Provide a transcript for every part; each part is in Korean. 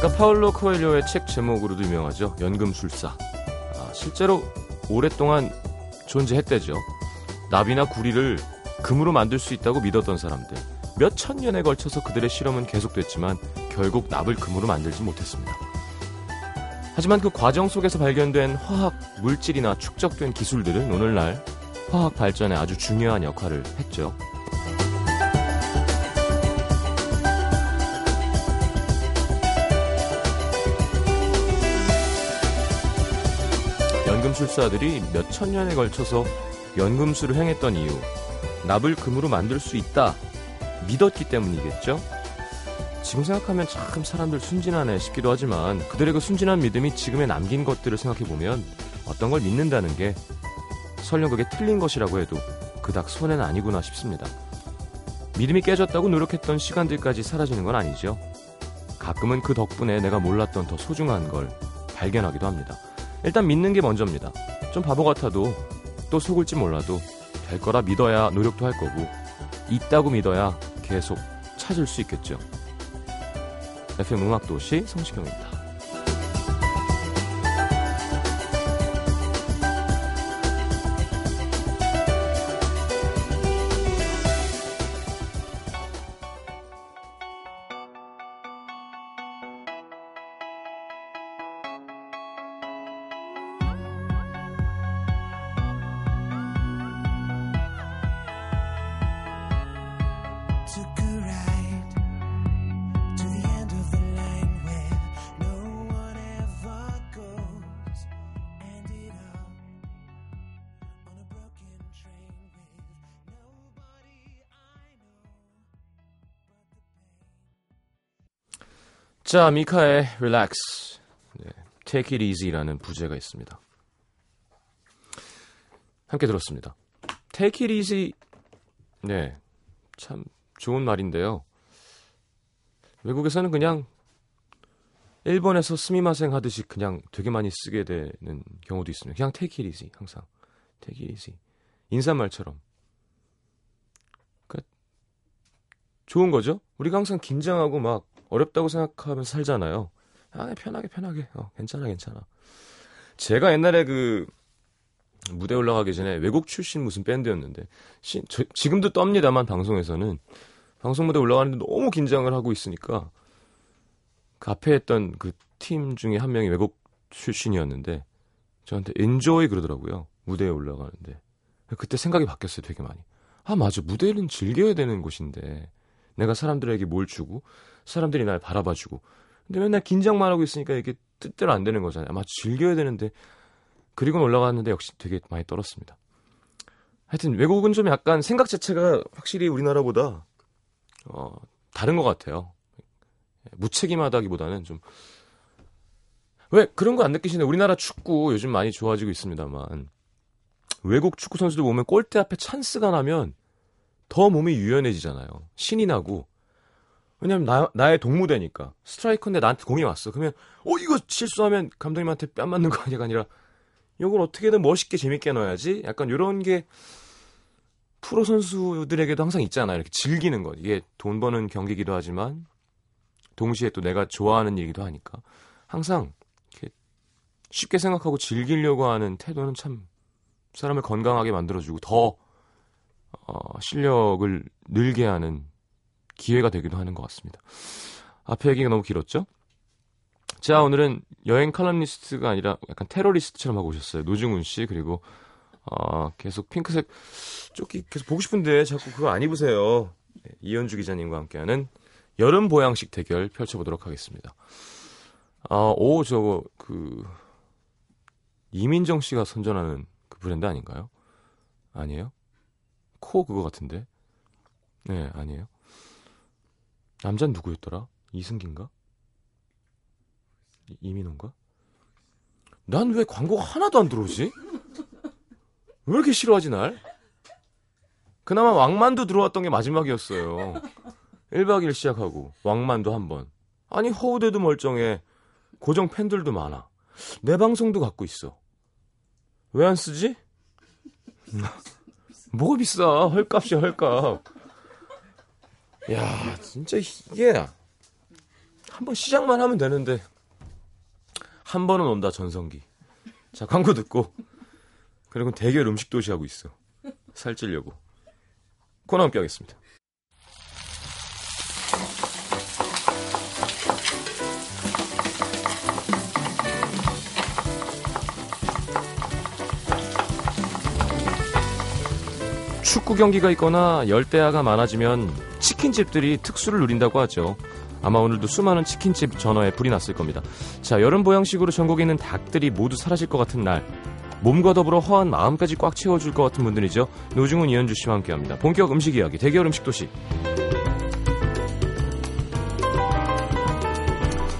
작가 파울로 코엘료의 책 제목으로도 유명하죠. 연금술사. 아, 실제로 오랫동안 존재했대죠. 나비나 구리를 금으로 만들 수 있다고 믿었던 사람들. 몇 천 년에 걸쳐서 그들의 실험은 계속됐지만 결국 납을 금으로 만들지 못했습니다. 하지만 그 과정 속에서 발견된 화학 물질이나 축적된 기술들은 오늘날 화학 발전에 아주 중요한 역할을 했죠. 연금술사들이 몇 천 년에 걸쳐서 연금술을 행했던 이유, 납을 금으로 만들 수 있다 믿었기 때문이겠죠? 지금 생각하면 참 사람들 순진하네 싶기도 하지만 그들의 그 순진한 믿음이 지금에 남긴 것들을 생각해 보면 어떤 걸 믿는다는 게 설령 그게 틀린 것이라고 해도 그닥 손해는 아니구나 싶습니다. 믿음이 깨졌다고 노력했던 시간들까지 사라지는 건 아니죠. 가끔은 그 덕분에 내가 몰랐던 더 소중한 걸 발견하기도 합니다. 일단 믿는 게 먼저입니다. 좀 바보 같아도 또 속을지 몰라도 될 거라 믿어야 노력도 할 거고 있다고 믿어야 계속 찾을 수 있겠죠. FM 음악도시 성시경입니다. 자, 미카의 Relax, 네, Take It Easy라는 부제가 있습니다. 함께 들었습니다. Take It Easy, 네, 참 좋은 말인데요. 외국에서는 그냥 일본에서 스미마생 하듯이 그냥 되게 많이 쓰게 되는 경우도 있습니다. 그냥 Take It Easy, 항상 Take It Easy, 인사말처럼. 그러니까 좋은 거죠. 우리가 항상 긴장하고 막 어렵다고 생각하면서 살잖아요. 아, 편하게 편하게. 어, 괜찮아 괜찮아. 제가 옛날에 그 무대 올라가기 전에 외국 출신 무슨 밴드였는데 시, 저, 지금도 떱니다만 방송에서는 방송 무대 올라가는데 너무 긴장을 하고 있으니까 그 앞에 했던 그 팀 중에 한 명이 외국 출신이었는데 저한테 엔조이 그러더라고요. 무대에 올라가는데 그때 생각이 바뀌었어요. 되게 많이. 아 맞아 무대는 즐겨야 되는 곳인데 내가 사람들에게 뭘 주고 사람들이 날 바라봐주고 근데 맨날 긴장만 하고 있으니까 이게 뜻대로 안 되는 거잖아요. 아마 즐겨야 되는데 그리고 올라갔는데 역시 되게 많이 떨었습니다. 하여튼 외국은 좀 약간 생각 자체가 확실히 우리나라보다 어, 다른 것 같아요. 무책임하다기보다는 좀 왜 그런 거 안 느끼시나요? 우리나라 축구 요즘 많이 좋아지고 있습니다만 외국 축구 선수들 보면 골대 앞에 찬스가 나면 더 몸이 유연해지잖아요. 신이 나고 왜냐면 나, 나의 동무대니까 스트라이커인데 나한테 공이 왔어. 그러면 어 이거 실수하면 감독님한테 뺨 맞는 거 아니가 아니라 이걸 어떻게든 멋있게 재밌게 넣어야지. 약간 이런 게 프로 선수들에게도 항상 있잖아요. 이렇게 즐기는 것. 이게 돈 버는 경기기도 하지만 동시에 또 내가 좋아하는 일이기도 하니까 항상 이렇게 쉽게 생각하고 즐기려고 하는 태도는 참 사람을 건강하게 만들어주고 더 어, 실력을 늘게 하는 기회가 되기도 하는 것 같습니다. 앞에 얘기가 너무 길었죠? 자, 오늘은 여행 칼럼니스트가 아니라 약간 테러리스트처럼 하고 오셨어요. 노중훈 씨, 그리고, 어, 계속 핑크색 조끼 계속 보고 싶은데 자꾸 그거 안 입으세요. 네, 이현주 기자님과 함께하는 여름 보양식 대결 펼쳐보도록 하겠습니다. 아, 오, 저거, 그, 이민정 씨가 선전하는 그 브랜드 아닌가요? 아니에요? 코 그거 같은데? 네, 아니에요. 남자는 누구였더라? 이승기인가? 이- 이민호인가? 난 왜 광고가 하나도 안 들어오지? 왜 이렇게 싫어하지 날? 그나마 왕만두 들어왔던 게 마지막이었어요. 1박 2일 시작하고 왕만두 한 번. 아니 허우대도 멀쩡해. 고정 팬들도 많아. 내 방송도 갖고 있어. 왜 안 쓰지? 뭐가 비싸? 헐값이야 헐값. 야 진짜 이게 한 번 시작만 하면 되는데 한 번은 온다 전성기. 자 광고 듣고 그리고 대결 음식 도시 하고 있어. 살찌려고. 코너 함께 하겠습니다. 축구 경기가 있거나 열대야가 많아지면 치킨집들이 특수를 누린다고 하죠. 아마 오늘도 수많은 치킨집 전화에 불이 났을 겁니다. 자, 여름 보양식으로 전국에 있는 닭들이 모두 사라질 것 같은 날. 몸과 더불어 허한 마음까지 꽉 채워줄 것 같은 분들이죠. 노중훈 이현주 씨와 함께합니다. 본격 음식 이야기 대결 음식 도시.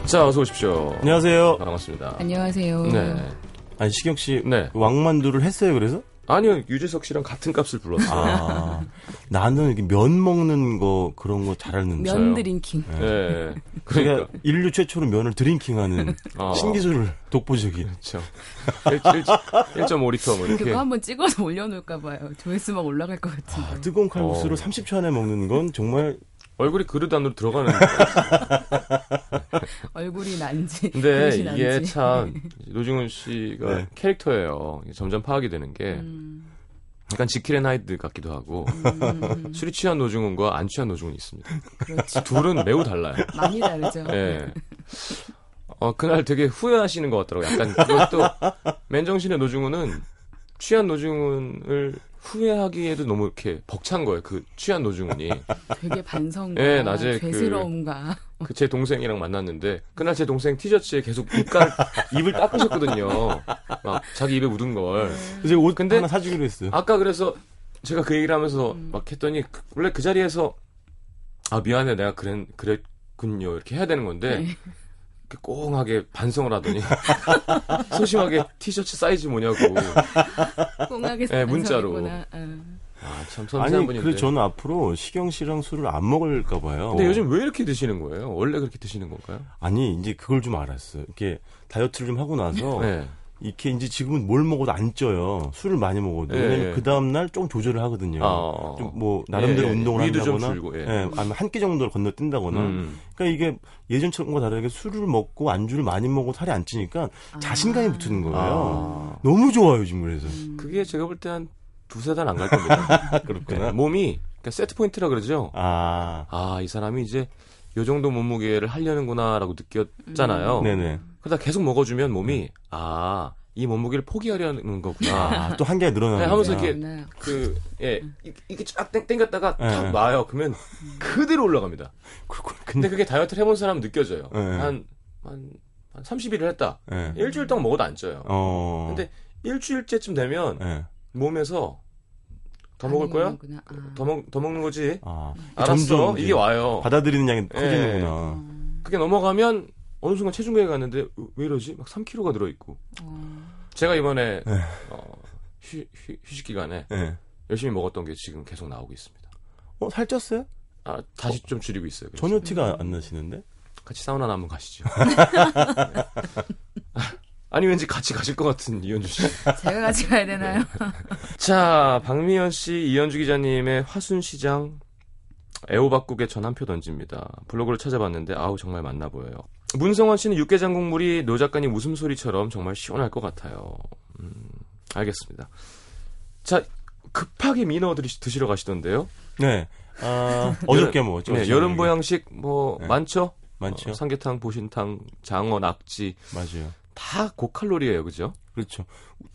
자, 어서 오십시오. 안녕하세요. 반갑습니다. 안녕하세요. 네. 아니 시경 씨 네. 왕만두를 했어요. 그래서 아니요, 유재석 씨랑 같은 값을 불렀어요. 아 나는 이렇게 면 먹는 거 그런 거 잘하는데 면 drinking. 네. 그러니까 그러니까. 인류 최초로 면을 drinking하는 어. 신기술을 독보적인. 그렇죠. 1.5리터 뭐 이렇게. 그거 한번 찍어서 올려놓을까 봐요. 조회수 막 올라갈 것 같은데. 아, 뜨거운 칼국수를 어. 30초 안에 먹는 건 정말 얼굴이 그릇 안으로 들어가는. 얼굴이 난지. 근데 이게 난지. 참 노중훈 씨가 네. 캐릭터예요. 점점 파악이 되는 게 음, 약간 지킬앤 하이드 같기도 하고 음, 음, 술이 취한 노중훈과 안 취한 노중훈이 있습니다. 그렇죠. 둘은 매우 달라요. 많이 다르죠. 예. 어 그날 되게 후회하시는 것 같더라고요. 약간 그것도 맨정신의 노중훈은 취한 노중훈을 후회하기에도 너무 이렇게 벅찬 거예요. 그 취한 노중훈이. 되게 반성과 예, 낮에 그- 죄스러움과 그제 동생이랑 만났는데 그날 제 동생 티셔츠에 계속 입갈 입을 닦으셨거든요. 막 자기 입에 묻은 걸. 그래서 옷 근데- 하나 사주기로 했어요. 아까 그래서 제가 그 얘기를 하면서 음. 막 했더니 그- 원래 그 자리에서 아 미안해 내가 그랬 그랬군요 이렇게 해야 되는 건데 네. 꽁하게 반성을 하더니 소심하게 티셔츠 사이즈 뭐냐고 꽁하게 예, 문자로. 아참 섬세한 아니 분인데 그래서 저는 앞으로 시경 씨랑 술을 안 먹을까 봐요. 근데 요즘 왜 이렇게 드시는 거예요? 원래 그렇게 드시는 건가요? 아니 이제 그걸 좀 알았어요. 이렇게 다이어트를 좀 하고 나서 네. 이렇게 이제 지금은 뭘 먹어도 안 쪄요. 술을 많이 먹어도. 예, 왜냐면 예. 그 다음날 좀 조절을 하거든요. 아. 좀뭐 나름대로 예, 예. 운동을 한다거나 줄고, 예. 아니면 한 끼 정도를 건너뛴다거나 음. 그러니까 이게 예전처럼과 다르게 술을 먹고 안주를 많이 먹고 살이 안 찌니까 자신감이 붙는 거예요. 아. 너무 좋아요 요즘 그래서 그게 제가 볼 때 한 두세 달 안 갈 겁니다. 그렇구나. 네, 몸이 그러니까 set point라 그러죠. 아 아, 이 사람이 이제 요 정도 몸무게를 하려는구나라고 느꼈잖아요. 네네. 그러다 계속 먹어주면 몸이 아, 이 몸무게를 포기하려는 거구나. 아, 또한 개가 늘어나는 네, 하면서. 이렇게 네. 그, 예, 이- 이게 쫙 땡, 땡겼다가 네. 탁 놔요. 그러면 그대로 올라갑니다. 그렇군. 근데 근데 그게 다이어트를 해본 사람은 느껴져요. 네. 한, 한, 한 30일을 했다. 예. 일주일 동안 먹어도 안 쪄요. 어. 근데 일주일째쯤 되면 예. 몸에서 더 먹을 거야? 아. 더, 먹, 더 먹는 거지? 아. 알았어. 이게 와요. 받아들이는 양이 예. 커지는구나. 어. 그게 넘어가면 어느 순간 체중계에 갔는데 왜 이러지? 막 3kg가 들어있고. 어. 제가 이번에 네. 어, 휴, 휴, 휴식 기간에 예. 열심히 먹었던 게 지금 계속 나오고 있습니다. 어, 살쪘어요? 아, 다시 좀 줄이고 있어요. 그래서. 전혀 티가 안 나시는데? 같이 사우나 한번 가시죠. 아니 왠지 같이 가실 것 같은 이현주 씨. 제가 같이 가야 되나요? 자, 박미연 씨, 이현주 기자님의 화순 시장 애호박국에 전 한 표 던집니다. 블로그를 찾아봤는데 아우 정말 맞나 보여요. 문성원 씨는 육개장 국물이 노 작가님 웃음소리처럼 정말 시원할 것 같아요. 음, 알겠습니다. 자, 급하게 민어 드시, 드시러 가시던데요. 네. 아, 어저께 먹었죠. 네. 여름 보양식 뭐 네. 많죠? 많죠. 어, 삼계탕, 보신탕, 장어, 낙지 맞아요. 다 고칼로리예요, 그죠? 그렇죠.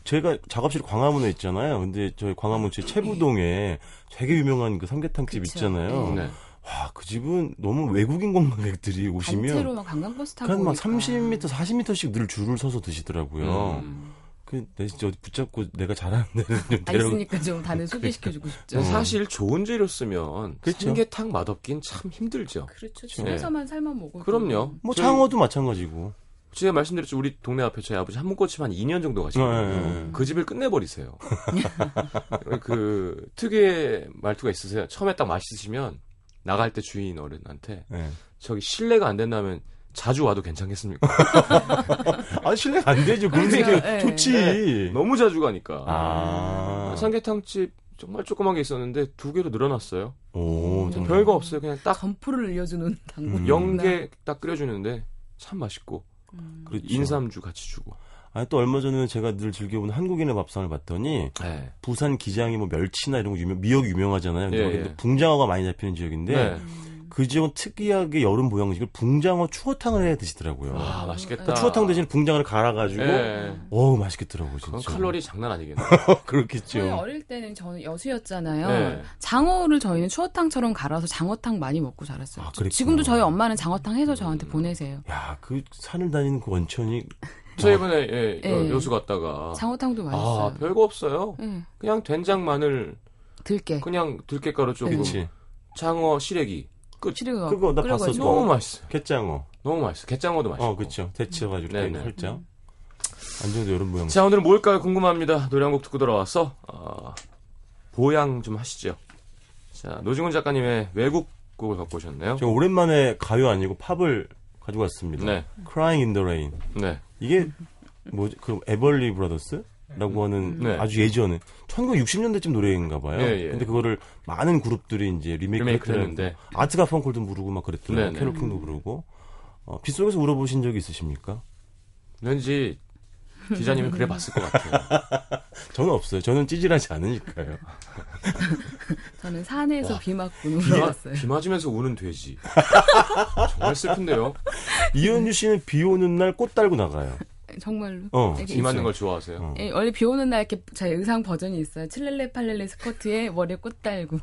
제가 작업실 광화문에 있잖아요. 근데 저희 광화문 제 최부동에 되게 유명한 그 삼계탕집 그쵸. 있잖아요. 네. 와, 그 집은 너무 외국인 관광객들이 단체로 오시면 막 관광버스 타고 그냥 막 오니까. 30m, 40m씩 늘 줄을 서서 드시더라고요. 음. 그, 내 진짜 어디 붙잡고 내가 잘하는 데를 좀 아. 있으니까 좀 다들 소개시켜주고 싶죠. 음. 사실 좋은 재료 쓰면 그렇죠. 삼계탕 맛없긴 참 힘들죠. 그렇죠. 집에서만 삶아 먹어. 그럼요. 뭐 저희- 장어도 마찬가지고. 제가 말씀드렸죠. 우리 동네 앞에 저희 아버지 한문꽃집 한 2년 정도 네, 가시거든요. 네, 네. 그 집을 끝내버리세요. 그 특유의 말투가 있으세요. 처음에 딱 맛있으시면 나갈 때 주인 어른한테 네. 저기 실례가 안 된다면 자주 와도 괜찮겠습니까? 아, 신뢰가 안 되죠. 그런 그렇죠. 게 네. 좋지. 너무 자주 가니까. 아. 삼계탕집 정말 조그만 게 있었는데 두 개로 늘어났어요. 오, 참 별거 없어요. 그냥 딱 점포를 늘려주는 당분. 음. 영개 딱 끓여주는데 참 맛있고 그렇죠. 인삼주 같이 주고. 아니 또 얼마 전에 제가 늘 즐겨보는 한국인의 밥상을 봤더니 네. 부산 기장이 뭐 멸치나 이런 거 유명 미역 유명하잖아요. 근데 예, 예. 붕장어가 많이 잡히는 지역인데 네. 그 지역은 특이하게 여름 보양식을 붕장어 추어탕을 해 드시더라고요. 아 맛있겠다. 그 추어탕 대신 붕장어를 갈아가지고 예. 어우 맛있겠더라고 진짜. 그건 칼로리 장난 아니겠네. 그렇겠죠. 저희 어릴 때는 저는 여수였잖아요. 네. 장어를 저희는 추어탕처럼 갈아서 장어탕 많이 먹고 자랐어요. 아. 지금도 저희 엄마는 장어탕 해서 저한테 보내세요. 야, 그 산을 다니는 그 원천이 저 이번에 예, 예. 여수 갔다가 장어탕도 맛있어요. 아 별거 없어요. 예, 그냥 된장 마늘 들깨. 그냥 들깨가루 조금 그렇지. 장어 시래기 끝. 치르가 그거 나 봤어. 너무 맛있어. 갯장어. 너무 맛있어. 갯장어도 맛있고. 어, 그렇죠. 데쳐 가지고 이렇게 네네. 살짝. 안정도 여름 보양. 자 오늘은 뭘까요? 궁금합니다. 노래 한 곡 듣고 돌아와서 어, 보양 좀 하시죠. 자 노중훈 작가님의 외국 곡을 갖고 오셨네요. 제가 오랜만에 가요 아니고 팝을 가지고 왔습니다. 네, Crying in the Rain. 네. 이게 뭐지? 그 에벌리 브라더스? 라고 하는 네. 아주 예전에 1960년대쯤 노래인가 봐요. 예, 예. 근데 그거를 많은 그룹들이 이제 리메이크 리메이크를 했는데 했는데. 아트 가 펑콜도 부르고 막 그랬더라고요. 네, 네. 캐롤킹도 부르고. 어, 빗속에서 울어보신 적이 있으십니까? 왠지 기자님이 그래 봤을 것 같아요. 저는 없어요. 저는 찌질하지 않으니까요. 저는 산에서 비 맞고 비, 울어봤어요. 비 맞으면서 우는 돼지. 정말 슬픈데요. 이현주 씨는 비 오는 날 꽃 달고 나가요. 정말로. 어, 이렇게 비 맞는 있어요. 걸 좋아하세요. 어. 예, 원래 비 오는 날 이렇게 제 의상 버전이 있어요. 칠렐레 팔렐레 스커트에 머리에 꽃 달고.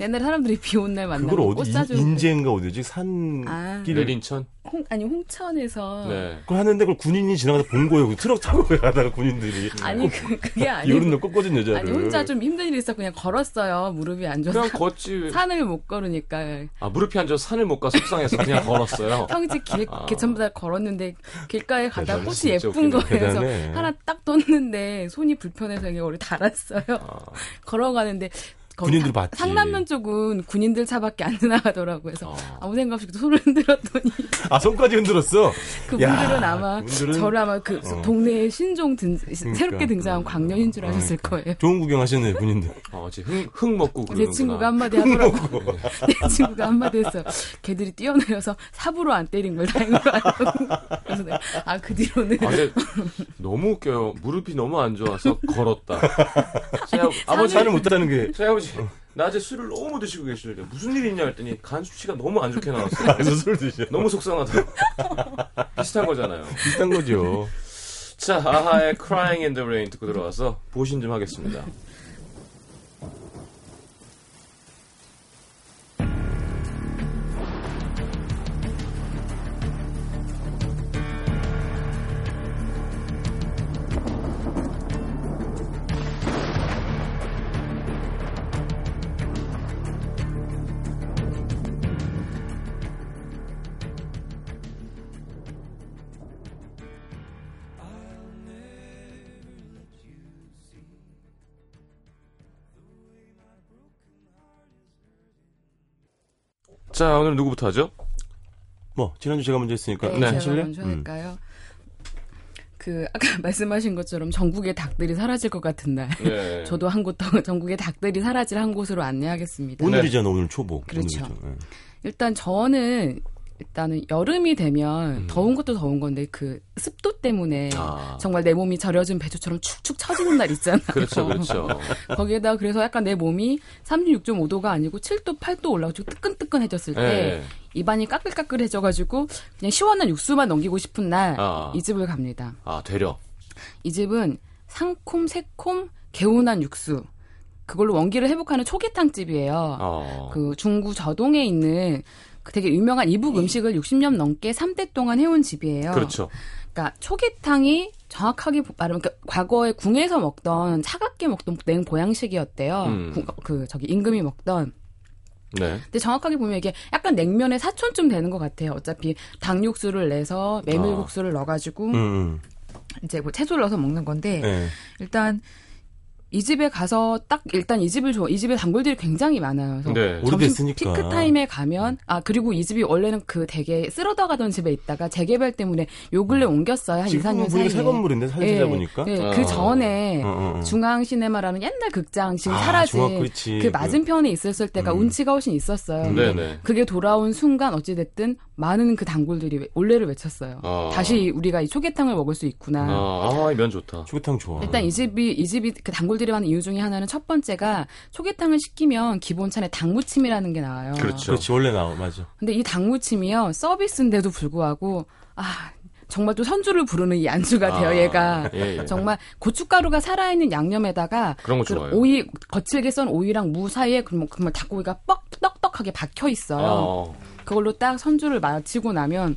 옛날에 사람들이 비 오는 날 그걸 만나고 꽃 어디 사주고. 인- 인제인가 어디지 산길을 아. 내린천. 홍, 아니 홍천에서. 네. 그걸 하는데 그걸 군인이 지나가다 본 거예요. 그 트럭 타고 가다가 군인들이 아니 그, 그게 아니고. 날 꽃꽂은 여자를 아니 혼자 좀 힘든 일이 있어 그냥 걸었어요. 무릎이 안 좋아서 그냥 걷지. 산을 못 걸으니까 아 무릎이 안 좋아 산을 못가 속상해서 그냥 걸었어요. 평지 길 아. 개천보다 걸었는데 길가에 가다 대단해, 꽃이 예쁜 웃기네. 거예요. 그래서 대단해. 하나 딱 떴는데 손이 불편해서 이게 머리 달았어요. 아, 걸어가는데 군인들 상- 봤지. 상남면 쪽은 군인들 차밖에 안 지나가더라고요. 그래서 아. 아무 생각 없이 손을 흔들었더니 아 손까지 흔들었어. 그분들은 야, 아마 그분들은- 저를 아마 그 어. 동네의 신종 등, 그러니까. 새롭게 등장한 광년인 줄 아셨을 그러니까. 거예요. 좋은 구경하셨네 군인들. 어, 흙, 흙 먹고 내 그러는구나. 친구가 한마디 하더라고. 내 친구가 한마디 했어요. 걔들이 뛰어내려서 삽으로 안 때린 걸 다행으로 알고. 그래서 내가, 아, 그 뒤로는. 아, 너무 웃겨요. 무릎이 너무 안 좋아서 걸었다. 제 아- 아버지, 산을 못 타는 게 제 아버지, 낮에 술을 너무 드시고 계시는데 무슨 일 있냐 했더니 간 수치가 너무 안 좋게 나왔어요. 그래서 술 드셔. 너무 속상하더라고. 비슷한 거잖아요. 비슷한 거죠. 자, 아하의 Crying in the Rain 듣고 들어와서 보신 좀 하겠습니다. 자, 오늘 누구부터 하죠? 뭐 지난주 제가 먼저 했으니까 네, 네, 제가? 먼저 음. 할까요? 그, 아까 말씀하신 것처럼 전국의 닭들이 사라질 것 같은 날. 네. 저도 한 곳, 더 전국의 닭들이 사라질 한 곳으로 안내하겠습니다. 오늘이잖아 오늘 초복. 그렇죠. 오늘이죠. 예. 일단 저는 일단은 여름이 되면 음. 더운 것도 더운 건데 그 습도 때문에 아. 정말 내 몸이 절여진 배추처럼 축축 처지는 날 있잖아요. 그렇죠, 그렇죠. 거기에다 그래서 약간 내 몸이 36.5도가 아니고 7도, 8도 올라가지고 뜨끈뜨끈해졌을 때 네. 입안이 까끌까끌해져가지고 그냥 시원한 육수만 넘기고 싶은 날이 아, 집을 갑니다. 아, 되려. 이 집은 상콤, 새콤, 개운한 육수. 그걸로 원기를 회복하는 초계탕 집이에요. 어. 그 중구 저동에 있는 그 되게 유명한 이북 음식을 60년 넘게 3대 동안 해온 집이에요. 그렇죠. 그러니까 초계탕이 정확하게 말하면 그 과거에 궁에서 먹던 차갑게 먹던 냉 보양식이었대요. 음. 구- 그 저기 임금이 먹던. 네. 근데 정확하게 보면 이게 약간 냉면의 사촌쯤 되는 것 같아요. 어차피 닭육수를 내서 메밀국수를 넣어가지고 음, 음. 이제 뭐 채소를 넣어서 먹는 건데 예. 일단 이 집에 가서 딱 일단 이 집을 좋아 이 집에 단골들이 굉장히 많아요. 그래서 네. 점심. 피크 타임에 가면 아 그리고 이 집이 원래는 그 되게 쓸어다 가던 집에 있다가 재개발 때문에 요 근래 옮겼어요 한 2, 3년 사이에. 새 건물인데 사진 예, 찾아보니까. 예, 어. 그 전에 어. 중앙 시네마라는 옛날 극장 지금 아, 사라진 중앙. 그 맞은편에 있었을 때가 음. 운치가 훨씬 있었어요. 근데 네네. 그게 돌아온 순간 어찌 됐든 많은 그 단골들이 외- 올레를 외쳤어요. 아. 다시 우리가 이 초계탕을 먹을 수 있구나. 아, 아, 면 좋다. 초계탕 좋아. 일단 이 집이 이 집이 그 단골들이 하는 이유 중에 하나는 첫 번째가 초계탕을 시키면 기본찬에 닭무침이라는 게 나와요. 그렇죠. 그렇지 원래 나와 맞아. 근데 이 닭무침이요 서비스인데도 불구하고 아 정말 또 선주를 부르는 이 안주가 돼요 아, 얘가 예, 예. 정말 고춧가루가 살아있는 양념에다가 그런 거 그 좋아요. 오이 거칠게 썬 오이랑 무 사이에 그러면 정말 닭고기가 뻑 떡떡하게 박혀 있어요. 어. 그걸로 딱 선주를 마치고 나면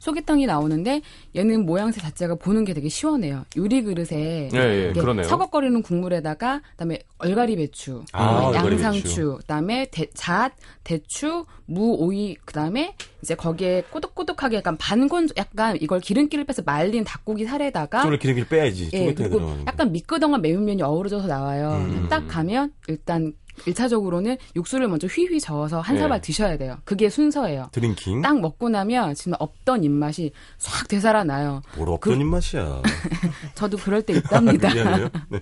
소개탕이 나오는데 얘는 모양새 자체가 보는 게 되게 시원해요. 유리 그릇에 예, 예. 서걱거리는 국물에다가 그다음에 얼갈이 배추, 아, 양상추, 배추. 그다음에 대, 잣, 대추, 무, 오이, 그다음에 이제 거기에 꼬득꼬득하게 약간 반건 약간 이걸 기름기를 빼서 말린 닭고기 살에다가 좀 기름기를 빼야지. 예, 그리고. 약간 미끄덩한 매운 면이 어우러져서 나와요. 음. 딱 가면 일단 1차적으로는 육수를 먼저 휘휘 저어서 한 예. 사발 드셔야 돼요. 그게 순서예요. drinking. 딱 먹고 나면 정말 없던 입맛이 싹 되살아나요. 뭘 없던 그- 입맛이야. 저도 그럴 때 있답니다. 미안해요. 네.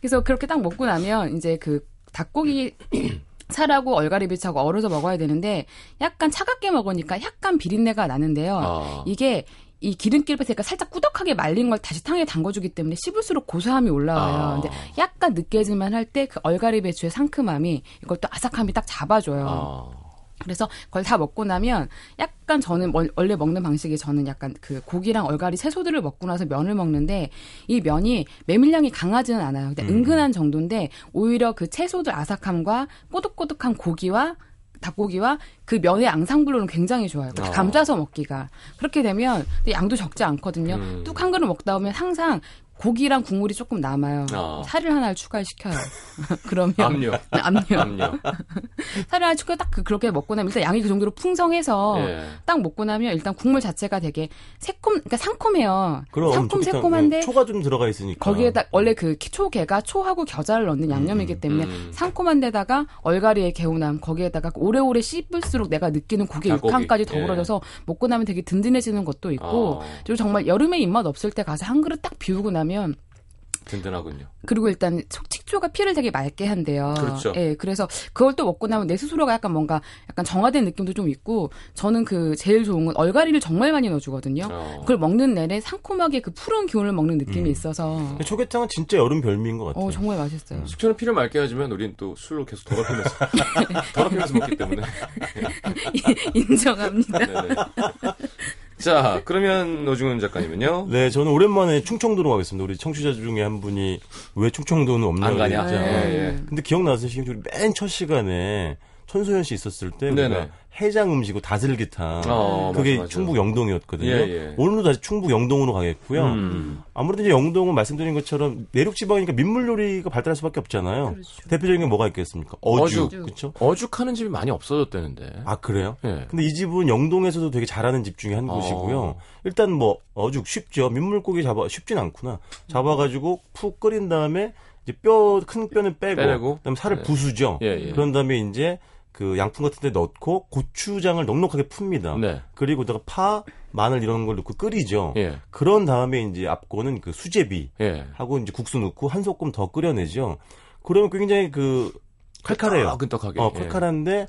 그래서 그렇게 딱 먹고 나면 이제 그 닭고기 살하고 얼갈이배추하고 어울려서 먹어야 되는데 약간 차갑게 먹으니까 약간 비린내가 나는데요. 아. 이게 이 기름기를 빼니까 살짝 꾸덕하게 말린 걸 다시 탕에 담궈주기 때문에 씹을수록 고소함이 올라와요. 아. 근데 약간 느끼해질만 할 때 그 얼갈이 배추의 상큼함이 이걸 또 아삭함이 딱 잡아줘요. 아. 그래서 그걸 다 먹고 나면 약간 저는 원- 원래 먹는 방식이 저는 약간 그 고기랑 얼갈이 채소들을 먹고 나서 면을 먹는데 이 면이 메밀량이 강하지는 않아요. 근데 은근한 정도인데 오히려 그 채소들 아삭함과 꼬득꼬득한 고기와 닭고기와 그 면의 앙상블로는 굉장히 좋아요. 아. 감자서 먹기가 그렇게 되면 양도 적지 않거든요. 음. 뚝한 그릇 먹다 보면 항상 고기랑 국물이 조금 남아요. 아. 살을 하나를 추가시켜요. 그러면 압류. 압류. 압류. 살을 하나 추가 딱 그- 그렇게 먹고 나면 일단 양이 그 정도로 풍성해서 예. 딱 먹고 나면 일단 국물 자체가 되게 새콤, 그러니까 상콤해요. 그럼 상콤 초계탕, 새콤한데 네, 초가 좀 들어가 있으니까. 거기에다 원래 그 초계가 초하고 겨자를 넣는 양념이기 때문에 음. 상콤한데다가 얼갈이의 개운함 거기에다가 오래오래 씹을수록 내가 느끼는 고기 닭고기. 육향까지 예. 더불어져서 먹고 나면 되게 든든해지는 것도 있고 아. 그리고 정말 여름에 입맛 없을 때 가서 한 그릇 딱 비우고 나면 든든하군요. 그리고 일단 초- 식초가 피를 되게 맑게 한대요. 그렇죠. 예, 그래서 그걸 또 먹고 나면 내 스스로가 약간 뭔가 약간 정화된 느낌도 좀 있고 저는 그 제일 좋은 건 얼갈이를 정말 많이 넣어주거든요. 어. 그걸 먹는 내내 상콤하게 그 푸른 기운을 먹는 느낌이 음. 있어서 초계탕은 진짜 여름 별미인 것 같아요. 어 정말 맛있어요. 식초는 피를 맑게 하지만 우린 또 술로 계속 더럽히면서 더럽히면서 먹기 때문에. 인정합니다. 자, 그러면 노중훈 작가님은요? 네, 저는 오랜만에 충청도로 가겠습니다. 우리 청취자 중에 한 분이 왜 충청도는 없냐고 안 가냐? 예, 예. 근데 기억나세요? 지금 맨 첫 시간에 천소연 씨 있었을 때. 우리가 해장 음식이고 다슬기탕 어, 그게 맞아, 맞아. 충북 영동이었거든요. 예, 예. 오늘도 다시 충북 영동으로 가겠고요. 음. 아무래도 이제 영동은 말씀드린 것처럼 내륙 지방이니까 민물 요리가 발달할 수밖에 없잖아요. 그렇죠. 대표적인 게 뭐가 있겠습니까? 어죽, 어죽. 그렇죠? 어죽하는 집이 많이 없어졌다는데. 아 그래요? 예. 근데 이 집은 영동에서도 되게 잘하는 집 중에 한 어. 곳이고요. 일단 뭐 어죽 쉽죠. 민물고기 잡아 쉽진 않구나. 잡아가지고 푹 끓인 다음에 이제 뼈 큰 뼈는 빼고, 빼내고. 그다음에 살을 네. 부수죠. 예, 예. 그런 다음에 이제 그 양푼 같은 데 넣고 고추장을 넉넉하게 풉니다. 네. 그리고 거기다가 파, 마늘 이런 걸 넣고 끓이죠. 예. 그런 다음에 이제 앞고는 그 수제비 예. 하고 이제 국수 넣고 한 소끔 더 끓여내죠. 그러면 굉장히 그 칼칼해요. 끈떡하게. 어, 칼칼한데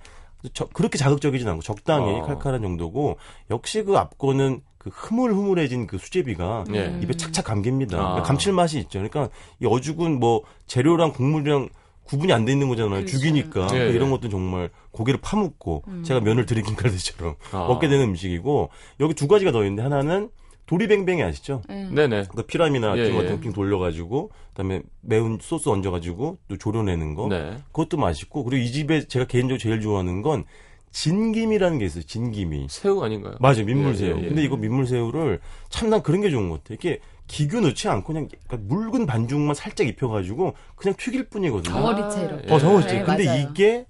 저- 그렇게 자극적이진 않고 적당히 어. 칼칼한 정도고 역시 그 앞거는 그 흐물흐물해진 그 수제비가 예. 음. 입에 착착 감깁니다. 아. 그러니까 감칠맛이 있죠. 그러니까 이 어죽은 뭐 재료랑 국물이랑 구분이 안 돼 있는 거잖아요. 그렇죠. 죽이니까 예, 그러니까 예. 이런 것도 정말 고기를 파묻고 음. 제가 면을 들이킨 갈대처럼 아. 먹게 되는 음식이고 여기 두 가지가 더 있는데 하나는 도리뱅뱅이 아시죠? 예. 네네. 그 피라미나 예, 같은 거 예. 빙빙 돌려가지고 그다음에 매운 소스 얹어가지고 또 조려내는 거 네. 그것도 맛있고 그리고 이 집에 제가 개인적으로 제일 좋아하는 건 진김이라는 게 있어요. 진김이. 새우 아닌가요? 맞아요. 민물새우. 예, 예, 예. 근데 이거 민물새우를 참 난 그런 게 좋은 것 같아요. 이게 기교 넣지 않고 그냥 약간 묽은 반죽만 살짝 입혀가지고 그냥 튀길 뿐이거든요. 덩어리채로. 예. 어, 덩어리째. 네, 근데 맞아요. 이게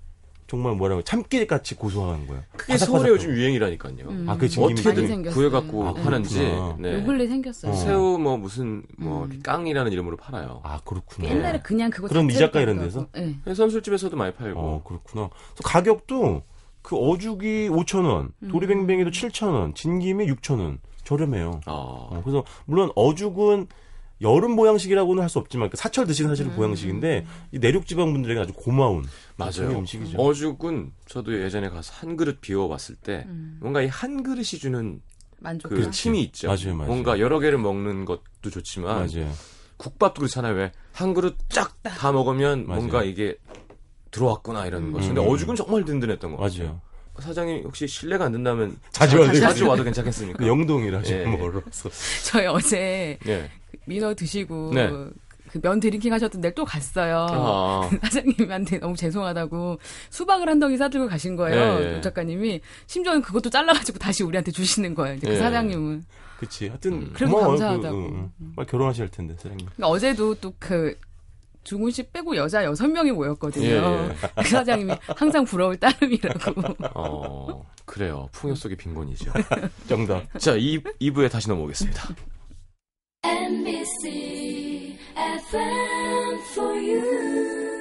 정말 뭐라고 참깨같이 고소한 거예요. 그게 서울에 요즘 유행이라니까요. 음. 아, 그 어떻게든. 구해갖고 아, 하는지. 네. 요 근래 생겼어요. 어. 새우 뭐 무슨 뭐 음. 깡이라는 이름으로 팔아요. 아 그렇구나. 옛날에 그냥 그거 그럼 이자카 이런. 데서? 네. 해산술집에서도 많이 팔고. 어 그렇구나. 그래서 가격도 그 어죽이 5천 원, 음. 도리뱅뱅이도 7천 원, 진김이 6천 원, 저렴해요. 아. 어, 그래서 물론 어죽은 여름 보양식이라고는 할 수 없지만 그 사철 드시는 사실은 음. 보양식인데 이 내륙 지방 분들에게 아주 고마운 맞아요. 음식이죠. 어죽은 저도 예전에 가서 한 그릇 비워봤을 때 음. 뭔가 이 한 그릇이 주는 만족. 그 힘이 있죠. 맞아요, 맞아요. 뭔가 여러 개를 먹는 것도 좋지만 맞아요. 국밥도 그렇잖아요. 왜 한 그릇 쫙 다 먹으면 맞아요. 뭔가 이게 들어왔구나 이런 거죠. 근데 음. 어죽은 정말 든든했던 것 같아요. 맞아요. 사장님 혹시 실례가 안 된다면 자주 와도 자주 와도 괜찮겠습니까? 영동이라 좀 예. 멀어서. 저희 어제 예. 민어 드시고 네. 그면 drinking 하셨던 데를 또 갔어요. 아. 사장님한테 너무 죄송하다고 수박을 한 덩이 싸들고 가신 거예요. 예, 예. 조 작가님이 심지어는 그것도 잘라가지고 다시 우리한테 주시는 거예요. 이제 그 예. 사장님은. 그치. 하여튼 음. 그래도 고마워요. 감사하다고. 그. 빨리 결혼하실 텐데 사장님. 그러니까 어제도 또 그 중훈 씨 빼고 여자 여섯 명이 모였거든요. 예, 예. 그 사장님이 항상 부러울 따름이라고. 어, 그래요. 풍요 속의 빈곤이죠. 정답. 자, 2, 2부에 다시 넘어오겠습니다. NBC FM for you.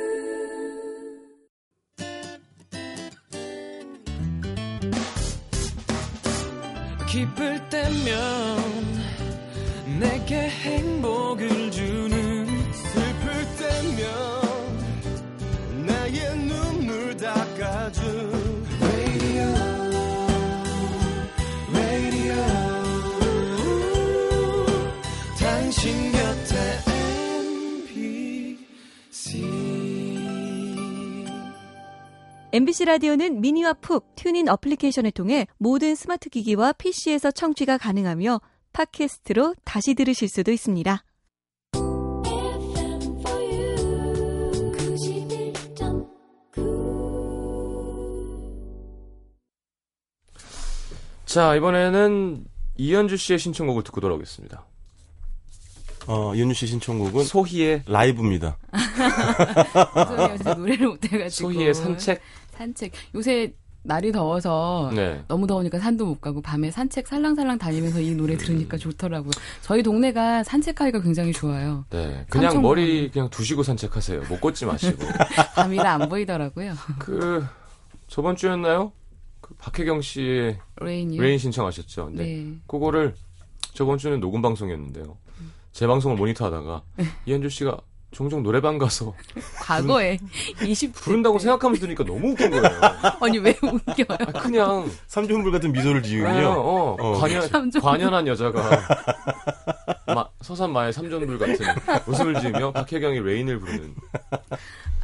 기쁠 때면 내게 행복을 MBC 라디오는 미니와 푹 TuneIn 어플리케이션을 통해 모든 스마트 기기와 PC에서 청취가 가능하며 팟캐스트로 다시 들으실 수도 있습니다. FM for you. 91.9. 자, 이번에는 이현주 씨의 신청곡을 듣고 돌아오겠습니다. 어, 윤유 씨 신청곡은 소히의 라이브입니다. 소히의 산책. 산책. 요새 날이 더워서 네. 너무 더우니까 산도 못 가고 밤에 산책 살랑살랑 다니면서 이 노래 들으니까 좋더라고요. 저희 동네가 산책하기가 굉장히 좋아요. 네. 그냥 머리 그냥 두시고 산책하세요. 못 걷지 마시고. 밤이라 안 보이더라고요. 그 저번 주였나요? 그 박혜경 씨의 Rain이요. Rain 신청하셨죠. 네. 네. 그거를 저번 주는 녹음 방송이었는데요. 제 방송을 모니터하다가 이현주 씨가 종종 노래방 가서 과거에 20 부른다고 생각하면서 들으니까 너무 웃긴 거예요. 아니 왜 웃겨요? 아, 그냥 삼중불 같은 미소를 그냥 지으면요. 어, 어. 관연, 삼존불. 관연한 여자가 마- 서산마의 삼존불 같은 웃음을 지으며 박혜경이 레인을 부르는.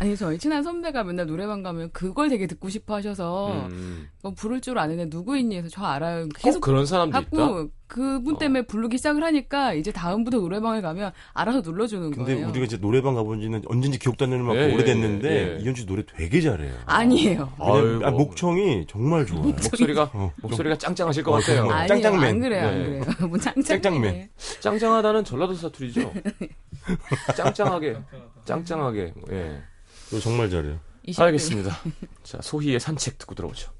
아니 저희 친한 선배가 맨날 노래방 가면 그걸 되게 듣고 싶어 하셔서 음. 어, 부를 줄 아는데 누구 있니 해서 저 알아요. 꼭 계속 그런 사람도 있다. 그분 때문에 부르기 시작을 하니까 이제 다음부터 노래방에 가면 알아서 눌러주는 근데 거예요. 우리가 이제 노래방 가본 지는 언젠지 기억도 안 나는 만큼 예, 예, 오래됐는데 예, 예. 이현주 노래 되게 잘해요. 아니에요. 아이고. 아, 목청이 정말 좋아요. 목소리가 어, 목소리가 짱짱하실 것 어, 같아요. 정말. 아니에요. 짱짱맨. 안 그래요. 안 네. 그래요. 뭐 짱짱맨. 짱짱맨. 짱짱하다는 전라도 사투리죠. 짱짱하게, 짱짱하게. 예. 이거 정말 잘해요. 20대. 알겠습니다. 자, 소희의 산책 듣고 들어보죠.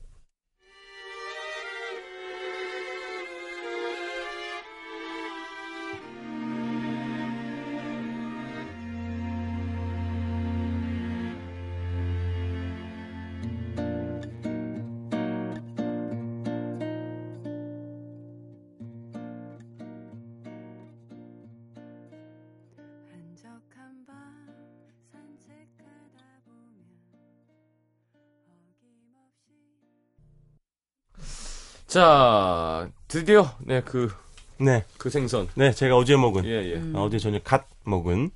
자, 드디어 네그그 네, 생선. 네, 제가 어제 먹은 예, 예. 음. 아, 어제 저녁 갓 먹은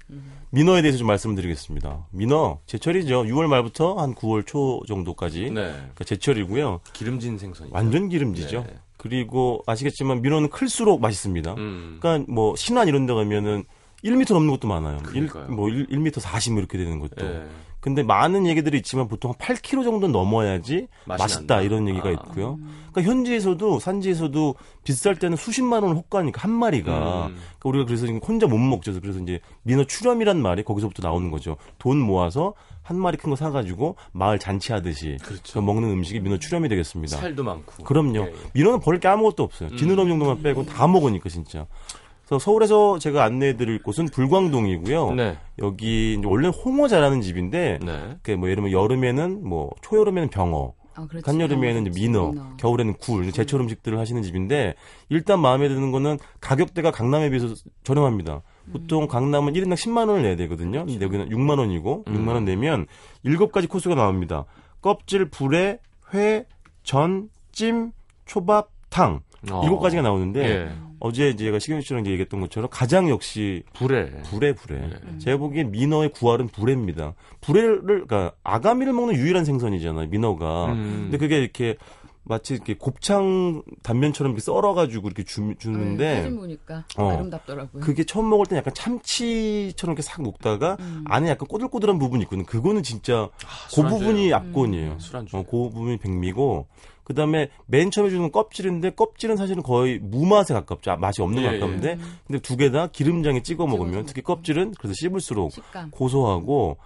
민어에 대해서 좀 말씀드리겠습니다. 민어 제철이죠. 6월 말부터 한 9월 초 정도까지 네. 그러니까 제철이고요. 기름진 생선이죠. 완전 기름지죠. 네. 그리고 아시겠지만 민어는 클수록 맛있습니다. 음. 그러니까 뭐 신안 이런 데 가면은 1m 넘는 것도 많아요. 1, 그러니까요. 뭐 1, 1m 40 이렇게 되는 것도. 예. 근데 많은 얘기들이 있지만 보통 8kg 정도 넘어야지 맛있다. 이런 얘기가 아. 있고요. 그러니까 현지에서도 산지에서도 비쌀 때는 수십만 원 호가니까 한 마리가 음. 그러니까 우리가 그래서 지금 혼자 못 먹죠. 그래서 이제 민어 출염이란 말이 거기서부터 나오는 거죠. 돈 모아서 한 마리 큰 거 사가지고 마을 잔치하듯이 그렇죠. 먹는 음식이 민어 출염이 되겠습니다. 살도 많고. 그럼요. 예, 예. 민어는 버릴 게 아무것도 없어요. 음. 지느러미 정도만 빼고 다 먹으니까 진짜. 그래서 서울에서 제가 안내해드릴 곳은 불광동이고요. 네. 여기 원래 는 홍어 잘하는 집인데, 네. 그뭐 예를 들면 여름에는 뭐 초여름에는 병어, 아. 한여름에는 이제 민어, 겨울에는 굴, 제철 음식들을 하시는 집인데 일단 마음에 드는 거는 가격대가 강남에 비해서 저렴합니다. 보통 강남은 1인당 10만 원을 내야 되거든요. 근데 여기는 6만 원이고 음. 6만 원 내면 일곱 가지 코스가 나옵니다. 껍질, 불에, 회, 전, 찜, 초밥, 탕 어. 일곱 가지가 나오는데 예. 어제 이제 제가 시경 씨랑 이제 얘기했던 것처럼 가장 역시 불에. 불에 불에. 네. 제가 보기엔 민어의 구할은 불에입니다. 불에를 그러니까 아가미를 먹는 유일한 생선이잖아요. 민어가. 음. 근데 그게 이렇게 마치 이렇게 곱창 단면처럼 이렇게 썰어가지고 이렇게 주, 네, 주는데 사진 보니까 어. 아름답더라고요. 그게 처음 먹을 땐 약간 참치처럼 이렇게 싹 녹다가 음. 안에 약간 꼬들꼬들한 부분이 있거든. 그거는 진짜 그 술안주예요. 부분이 압권이에요. 술안주. 어, 그 부분이 백미고 그 다음에 맨 처음에 주는 건 껍질인데 껍질은 사실은 거의 무맛에 가깝죠. 아, 맛이 없는 것 예, 예. 가까운데 근데 두 개 다 기름장에 찍어 먹으면 특히 껍질은 그래서 씹을수록 식감. 고소하고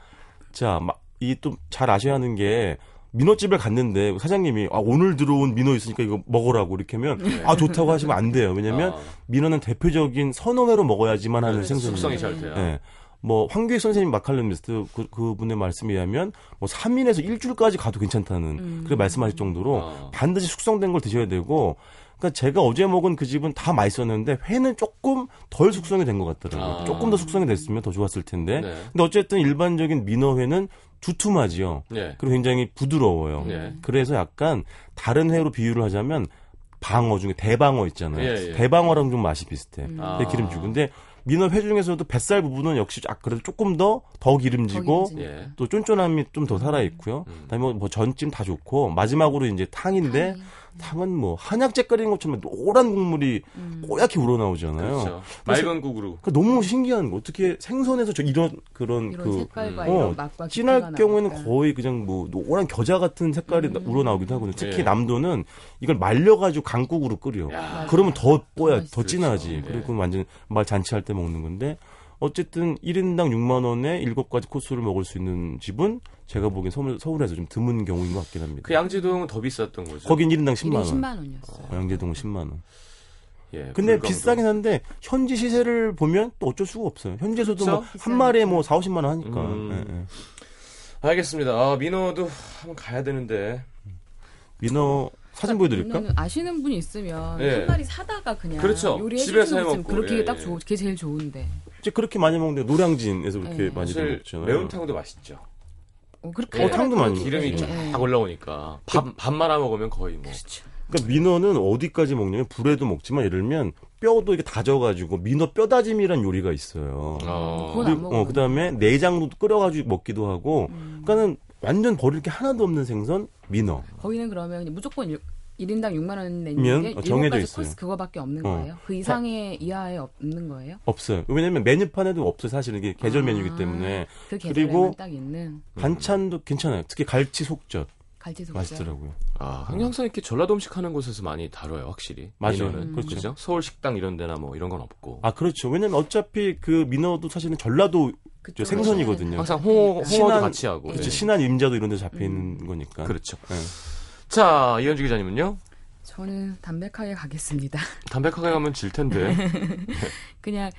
자, 이또잘 아셔야 하는 게 민어집을 갔는데 사장님이 아, 오늘 들어온 민어 있으니까 이거 먹으라고 이렇게 하면 아 좋다고 하시면 안 돼요. 왜냐면 아, 민어는 대표적인 선어회로 먹어야지만 하는 네, 생선이에요. 숙성이 잘 돼요. 예. 뭐 황교익 선생님 마칼렌 미스트 그, 그분의 말씀에 의하면 뭐 3일에서 일주일까지 가도 괜찮다는 음. 그렇게 말씀하실 정도로 아. 반드시 숙성된 걸 드셔야 되고 그러니까 제가 어제 먹은 그 집은 다 맛있었는데 회는 조금 덜 숙성이 된 것 같더라고요. 아. 조금 더 숙성이 됐으면 더 좋았을 텐데. 네. 근데 어쨌든 일반적인 민어회는 두툼하지요. 예. 그리고 굉장히 부드러워요. 예. 그래서 약간 다른 회로 비유를 하자면 방어 중에 대방어 있잖아요. 예, 예. 대방어랑 좀 맛이 비슷해. 음. 아. 배 기름지고. 근데 민어 회 중에서도 뱃살 부분은 역시 아, 그래도 조금 더 더 기름지고. 예. 또 쫀쫀함이 좀 더 살아 있고요. 음. 그다음에 뭐 전찜 다 좋고 마지막으로 이제 탕인데 탕 은 뭐 한약재 끓이는 것처럼 노란 국물이 음. 뽀얗게 우러나오잖아요. 그렇죠. 맑은 국으로. 그러니까 너무 신기한 거 어떻게 생선에서 저 이런 그런 이런 그 색깔과 음. 이런 어, 맛과 진할 경우에는 나오니까. 거의 그냥 뭐 노란 겨자 같은 색깔이 음. 우러나오기도 하거든요. 특히 예. 남도는 이걸 말려가지고 강국으로 끓여. 야. 그러면 더 뽀야, 더. 진하지. 그렇죠. 그리고 예. 그건 완전 말 잔치할 때 먹는 건데 어쨌든 1인당 6만 원에 7가지 코스를 먹을 수 있는 집은 제가 보기엔 서울, 서울에서 좀 드문 경우인 것 같긴 합니다. 그 양지동은 더 비쌌던 거죠. 거긴 1인당 1인 10만 원. 10만 원이었어요. 어, 양재동은 10만 원. 예. 근데. 비싸긴 한데 현지 시세를 보면 또 어쩔 수가 없어요. 현지에서도 그렇죠? 뭐한 마리에 뭐 4, 50만 원 하니까. 음. 예, 예. 알겠습니다. 아, 민어도 한번 가야 되는데. 민어 사진 보여드릴까? 아시는 분이 있으면 예. 한 마리 사다가 그냥 그렇죠. 요리해 집에서 주시는 분 해먹고. 그렇게 예, 딱 예. 좋, 그게 제일 좋은데. 이제 그렇게 많이 먹는데 노량진에서 그렇게 네. 많이 먹잖아요. 매운탕도 맛있죠. 어, 그렇게 어, 탕도 많이 기름이. 예. 쫙 올라오니까 밥, 밥 말아 먹으면 거의 뭐. 그렇죠. 그러니까 민어는 어디까지 먹냐면 불에도 먹지만 예를 들면 뼈도 이렇게 다져가지고 민어 뼈다짐이란 요리가 있어요. 어. 그리고 먹어요. 어, 그다음에 내장도 끓여가지고 먹기도 하고. 음. 그러니까는 완전 버릴 게 하나도 없는 생선 민어. 거기는 그러면 무조건 일, 1인당 6만 원 내는 면? 게 어, 정해져 있어요. 코스 그거밖에 없는 어. 거예요? 그 이상의 이하에 없는 거예요? 없어요. 왜냐면 메뉴판에도 없어요. 사실은 이게 계절 아. 메뉴이기 때문에 그 그리고- 딱 있는 반찬도 괜찮아요. 특히 갈치 속젓 갈치 속젓. 맛있더라고요. 아, 항상 이렇게 전라도 음식 하는 곳에서 많이 다뤄요, 확실히. 맞아요. 민어는. 그렇죠. 그죠? 서울 식당 이런 데나 뭐 이런 건 없고. 아 그렇죠. 왜냐면 어차피 그 민어도 사실은 전라도 그쪽에 생선이거든요. 항상 홍어, 홍어도 신안- 같이 하고. 그렇죠. 예. 신안 임자도 이런 데 잡혀 있는 거니까. 그렇죠. 네. 자, 이현주 기자님은요? 저는 담백하게 가겠습니다. 담백하게 가면 질 텐데. 그냥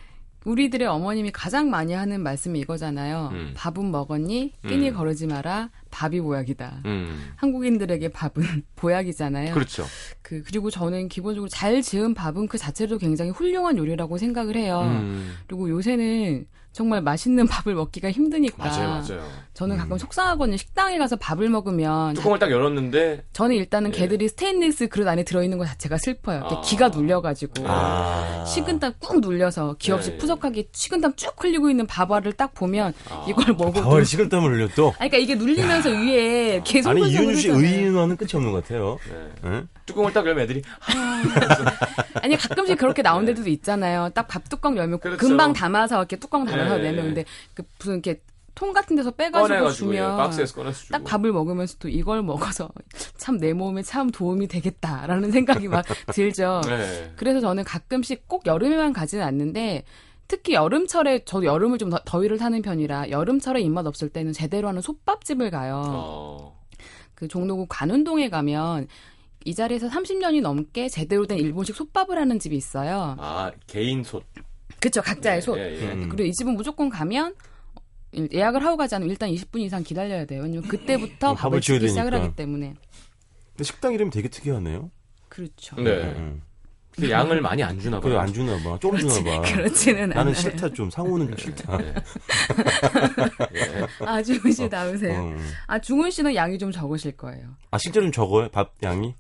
우리들의 어머님이 가장 많이 하는 말씀이 이거잖아요. 음. 밥은 먹었니? 끼니 음. 거르지 마라. 밥이 보약이다. 음. 한국인들에게 밥은 보약이잖아요. 그렇죠. 그 그리고 저는 기본적으로 잘 지은 밥은 그 자체로 굉장히 훌륭한 요리라고 생각을 해요. 음. 그리고 요새는 정말 맛있는 밥을 먹기가 힘드니까 맞아요, 맞아요. 저는 가끔 음. 속상하거든요. 식당에 가서 밥을 먹으면 뚜껑을 딱 열었는데 저는 일단은 예. 개들이 스테인리스 그릇 안에 들어있는 것 자체가 슬퍼요. 아. 기가 눌려가지고 아. 식은땀 꾹 눌려서 기 없이 네. 푸석하게 식은땀 쭉 흘리고 있는 밥알을 딱 보면 아. 이걸 먹어도 가을 식은땀을 흘려 또. 아니, 그러니까 이게 눌리면서 위에 계속 아니 이윤주 씨. 의인화는 끝이 없는 것 같아요. 네. 응? 뚜껑을 딱 열면 애들이 아니 가끔씩 그렇게 나온 데도 있잖아요. 딱 밥 뚜껑 열면 그렇죠. 금방 담아서 이렇게 뚜껑 닫아서 네. 내면 근데 그 무슨 이렇게 통 같은 데서 빼가지고 꺼내가지고 예, 주면 박스에서 꺼내서 주고. 딱 밥을 먹으면서도 이걸 먹어서 참 내 몸에 참 도움이 되겠다라는 생각이 막 들죠. 네. 그래서 저는 가끔씩 꼭 여름에만 가지는 않는데 특히 여름철에 저도 여름을 좀 더, 더위를 타는 편이라 여름철에 입맛 없을 때는 제대로 하는 솥밥집을 가요. 어. 그 종로구 관운동에 가면 이 자리에서 30년이 넘게 제대로 된 일본식 솥밥을 하는 집이 있어요. 아 개인 솥. 그쵸 각자의 솥. 예, 예. 음. 그리고 이 집은 무조건 가면 예약을 하고 가지 않으면 일단 20분 이상 기다려야 돼요. 왜냐면 그때부터 어, 밥을 짓기 시작을 되니까. 하기 때문에. 근데 식당 이름이 되게 특이하네요. 그렇죠. 네. 음. 그 양을 많이 안 주나 봐요. 그래 안 주나 봐. 좀 주나 봐. 그렇지는 나는 않아요. 싫다 좀 상호는 좀 싫다. 네. 예. 아, 주은 씨 나오세요. 어. 아, 중훈 씨는 양이 좀 적으실 거예요. 아 실제로 좀 적어요 밥 양이?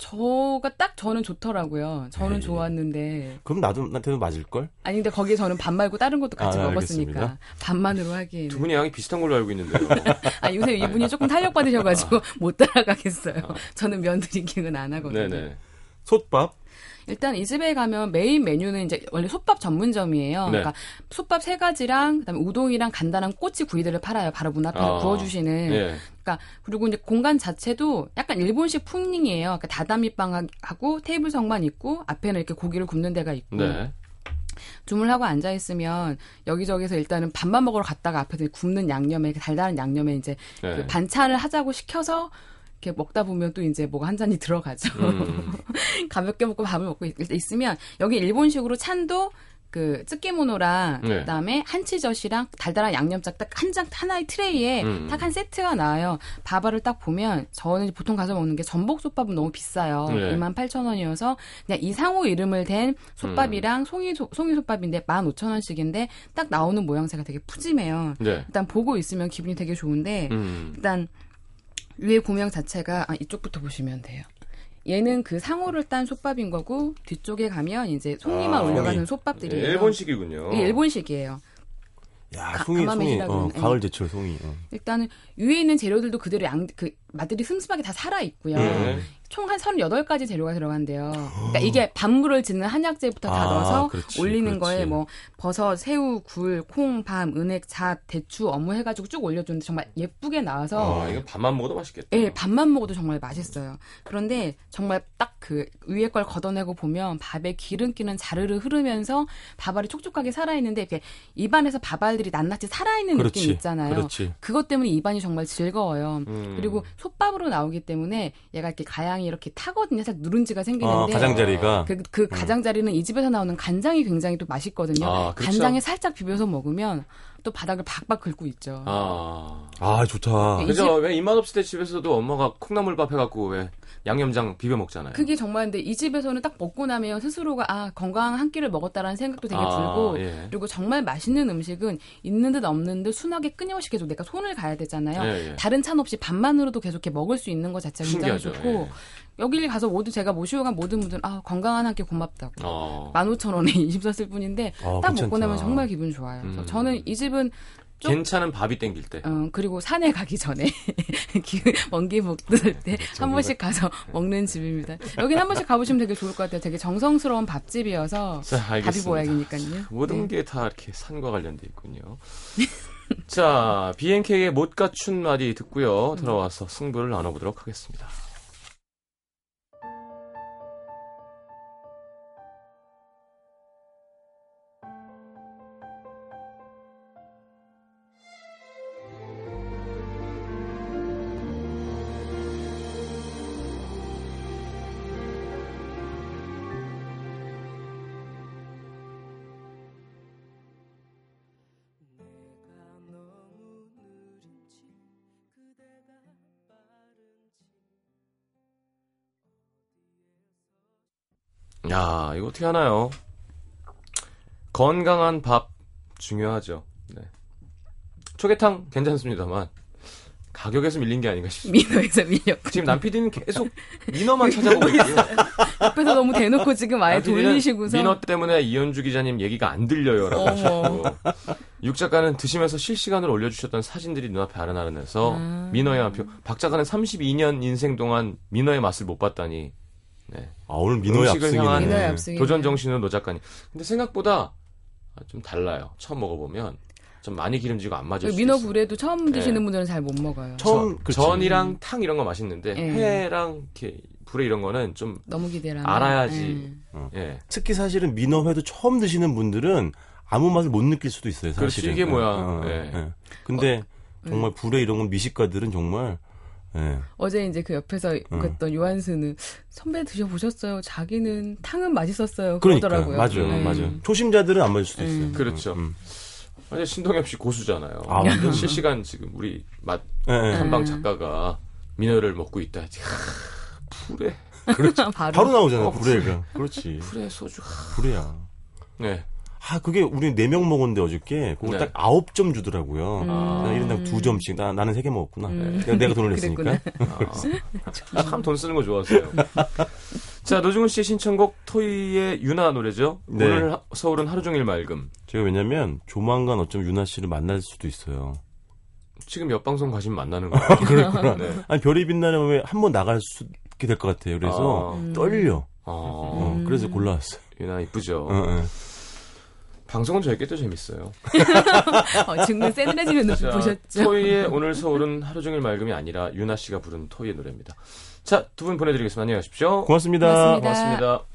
저가 딱 저는 좋더라고요. 저는 네. 좋았는데. 그럼 나도 나한테도 맞을 걸? 아니, 근데 거기에 저는 밥 말고 다른 것도 같이 아, 먹었으니까. 알겠습니다. 밥만으로 하기에는. 두 분이 양이 비슷한 걸로 알고 있는데요. 아, 요새 이분이 조금 탄력 받으셔가지고 못 따라가겠어요. 저는 면 drinking은 안 하거든요. 네네. 솥밥? 일단 이 집에 가면 메인 메뉴는 이제 원래 솥밥 전문점이에요. 네. 그러니까 솥밥 세 가지랑 그다음에 우동이랑 간단한 꼬치 구이들을 팔아요. 바로 문 앞에서 아, 구워주시는. 예. 그러니까 그리고 이제 공간 자체도 약간 일본식 풍이에요. 그러니까 다다미방하고 테이블석만 있고 앞에는 이렇게 고기를 굽는 데가 있고 네. 주문하고 앉아 있으면 여기저기서 일단은 밥만 먹으러 갔다가 앞에서 굽는 양념에 달달한 양념에 이제 네. 그 반찬을 하자고 시켜서 이렇게 먹다 보면 또 이제 뭐가 한 잔이 들어가죠. 음. 가볍게 먹고 밥을 먹고 있, 있으면 여기 일본식으로 찬도 그 쯔케모노랑 네. 그다음에 한치젓이랑 달달한 양념장 딱 한 장 하나의 트레이에 음. 딱한 세트가 나와요. 밥알을 딱 보면 저는 보통 가서 먹는 게 전복솥밥은 너무 비싸요. 네. 2만 8천 원이어서 그냥 이상호 이름을 댄 음. 솥밥이랑 송이 송이 솥밥인데 1만 5천 원씩인데 딱 나오는 모양새가 되게 푸짐해요. 네. 일단 보고 있으면 기분이 되게 좋은데 음. 일단 위에 고명 자체가 아, 이쪽부터 보시면 돼요. 얘는 그 상호를 딴 솥밥인 거고 뒤쪽에 가면 이제 송이만 아, 올려가는 송이. 솥밥들이에요. 예, 일본식이군요. 이게 일본식이에요. 야 가- 송이 송이 어, 예. 가을 제철 송이. 어. 일단은 위에 있는 재료들도 그대로 양 그 맛들이 슴슴하게 다 살아 있고요. 네. 총 한 38가지 재료가 들어간대요. 그러니까 이게 밥물을 짓는 한약재부터 다 아, 넣어서 그렇지, 올리는 그렇지. 거에 뭐 버섯, 새우, 굴, 콩, 밤, 은행, 잣, 대추, 어묵 해가지고 쭉 올려주는데 정말 예쁘게 나와서 아, 이거 밥만 먹어도 맛있겠다. 예, 밥만 먹어도 정말 맛있어요. 그런데 정말 딱 그 위에 걸 걷어내고 보면 밥에 기름기는 자르르 흐르면서 밥알이 촉촉하게 살아있는데 이렇게 입안에서 밥알들이 낱낱이 살아있는 그렇지. 느낌 있잖아요. 그렇지. 그것 때문에 입안이 정말 즐거워요. 음. 그리고 솥밥으로 나오기 때문에 얘가 이렇게 가양 이 이렇게 타거든요. 살짝 누룽지가 어, 생기는데 가장자리가 그, 그 가장자리는 이 집에서 나오는 간장이 굉장히 또 맛있거든요. 아, 그렇죠. 간장에 살짝 비벼서 먹으면 또 바닥을 박박 긁고 있죠. 아. 아 좋다. 이 그죠? 왜 입맛 없을 때 집에서도 엄마가 콩나물밥 해갖고 왜 양념장 비벼 먹잖아요. 그게 정말 근데 이 집에서는 딱 먹고 나면 스스로가 아 건강한 한 끼를 먹었다라는 생각도 되게 아, 들고 예. 그리고 정말 맛있는 음식은 있는 듯 없는 듯 순하게 끊임없이 계속 내가 손을 가야 되잖아요. 예, 예. 다른 찬 없이 밥만으로도 계속 이렇게 먹을 수 있는 것 자체가 굉장히 신기하죠. 좋고 예. 여기를 가서 모두 제가 모시고 간 모든 분들은 아 건강한 한 끼 고맙다고. 어. 15,000원에 20 썼을 뿐인데 아, 딱 괜찮다. 먹고 나면 정말 기분 좋아요. 음. 저는 이 집은 좀- 괜찮은 밥이 땡길 때. 어, 그리고 산에 가기 전에 먼기 먹들 때한 번씩 가서 먹는 집입니다. 여긴 한 번씩 가보시면 되게 좋을 것 같아요. 되게 정성스러운 밥집이어서 자, 밥이 알겠습니다. 보약이니까요. 모든 네. 게다 이렇게 산과 관련돼 있군요. 자, BNK의 못 갖춘 말이 듣고요. 들어와서 승부를 나눠보도록 하겠습니다. 야, 이거 어떻게 하나요? 건강한 밥 중요하죠. 네. 초계탕 괜찮습니다만 가격에서 밀린 게 아닌가 싶습니다. 민호에서 밀렸고 지금 남 PD는 계속 민어만 찾아보고 있고요. 옆에서 너무 대놓고 지금 아예 돌리시고서 민어 때문에 이현주 기자님 얘기가 안 들려요라고. 하셨고 육 작가는 드시면서 실시간으로 올려주셨던 사진들이 눈앞에 아른아른해서 아. 민어의 한 표. 박 작가는 32년 인생 동안 민어의 맛을 못 봤다니. 네. 아 오늘 민호의 압승이네. 압승. 도전 정신은 노 작가님. 근데 생각보다 좀 달라요. 처음 먹어보면 좀 많이 기름지고 안 맞을 수도 민어 있어요. 불에도 처음 드시는 네. 분들은 잘 못 먹어요. 처음 전- 그렇지. 전이랑 탕 이런 거 맛있는데 예. 회랑 이렇게 불에 이런 거는 좀 너무 기대를 하면. 알아야지. 예. 예. 특히 사실은 민어회도 처음 드시는 분들은 아무 맛을 못 느낄 수도 있어요. 그렇지, 사실은. 이게 뭐야. 어, 어, 예. 예. 근데 정말 불에 이런 건 미식가들은 정말 예. 어제 이제 그 옆에서 음. 그랬던 요한스는 선배 드셔보셨어요? 자기는 탕은 맛있었어요. 그러니까 그러더라고요. 맞아요, 음. 맞아요. 초심자들은 안 맞을 수도 음. 있어요. 그렇죠. 음. 완전 신동엽 씨 고수잖아요. 아, 완전. 실시간 지금 우리 맛 예, 예. 한방 음. 작가가 민어를 먹고 있다. 하, 불에 바로. 바로 나오잖아요, 어, 불에가. 그렇지. 불에 소주. 불에야. 네. 아, 그게 우리 네 명 먹었는데 어저께 그거 네. 딱 아홉 점 주더라고요. 아. 나 1인당 두 점씩. 나, 나는 세 개 먹었구나. 음. 내가, 내가 돈을 냈으니까. 아, 참돈 쓰는 거 좋아하세요. 자, 노중훈 씨의 신청곡 토이의 유나 노래죠. 네. 오늘 하- 서울은 하루 종일 맑음. 제가 왜냐면 조만간 어쩜 유나 씨를 만날 수도 있어요. 지금 옆 방송 가시면 만나는 거예요. 그렇구나. 네. 아니, 별이 빛나는 왜한번 나갈 수 있게 될 것 같아요. 그래서 아. 떨려. 어, 어, 그래서 골라왔어요. 유나 이쁘죠. 어, 어. 방송은 저희 게더 재밌어요. 어, 증거 세드레지는 눈빛 자, 보셨죠? 토이의 오늘 서울은 하루 종일 맑음이 아니라 유나 씨가 부른 토이의 노래입니다. 자, 두 분 보내드리겠습니다. 안녕히 가십시오. 고맙습니다. 고맙습니다. 고맙습니다.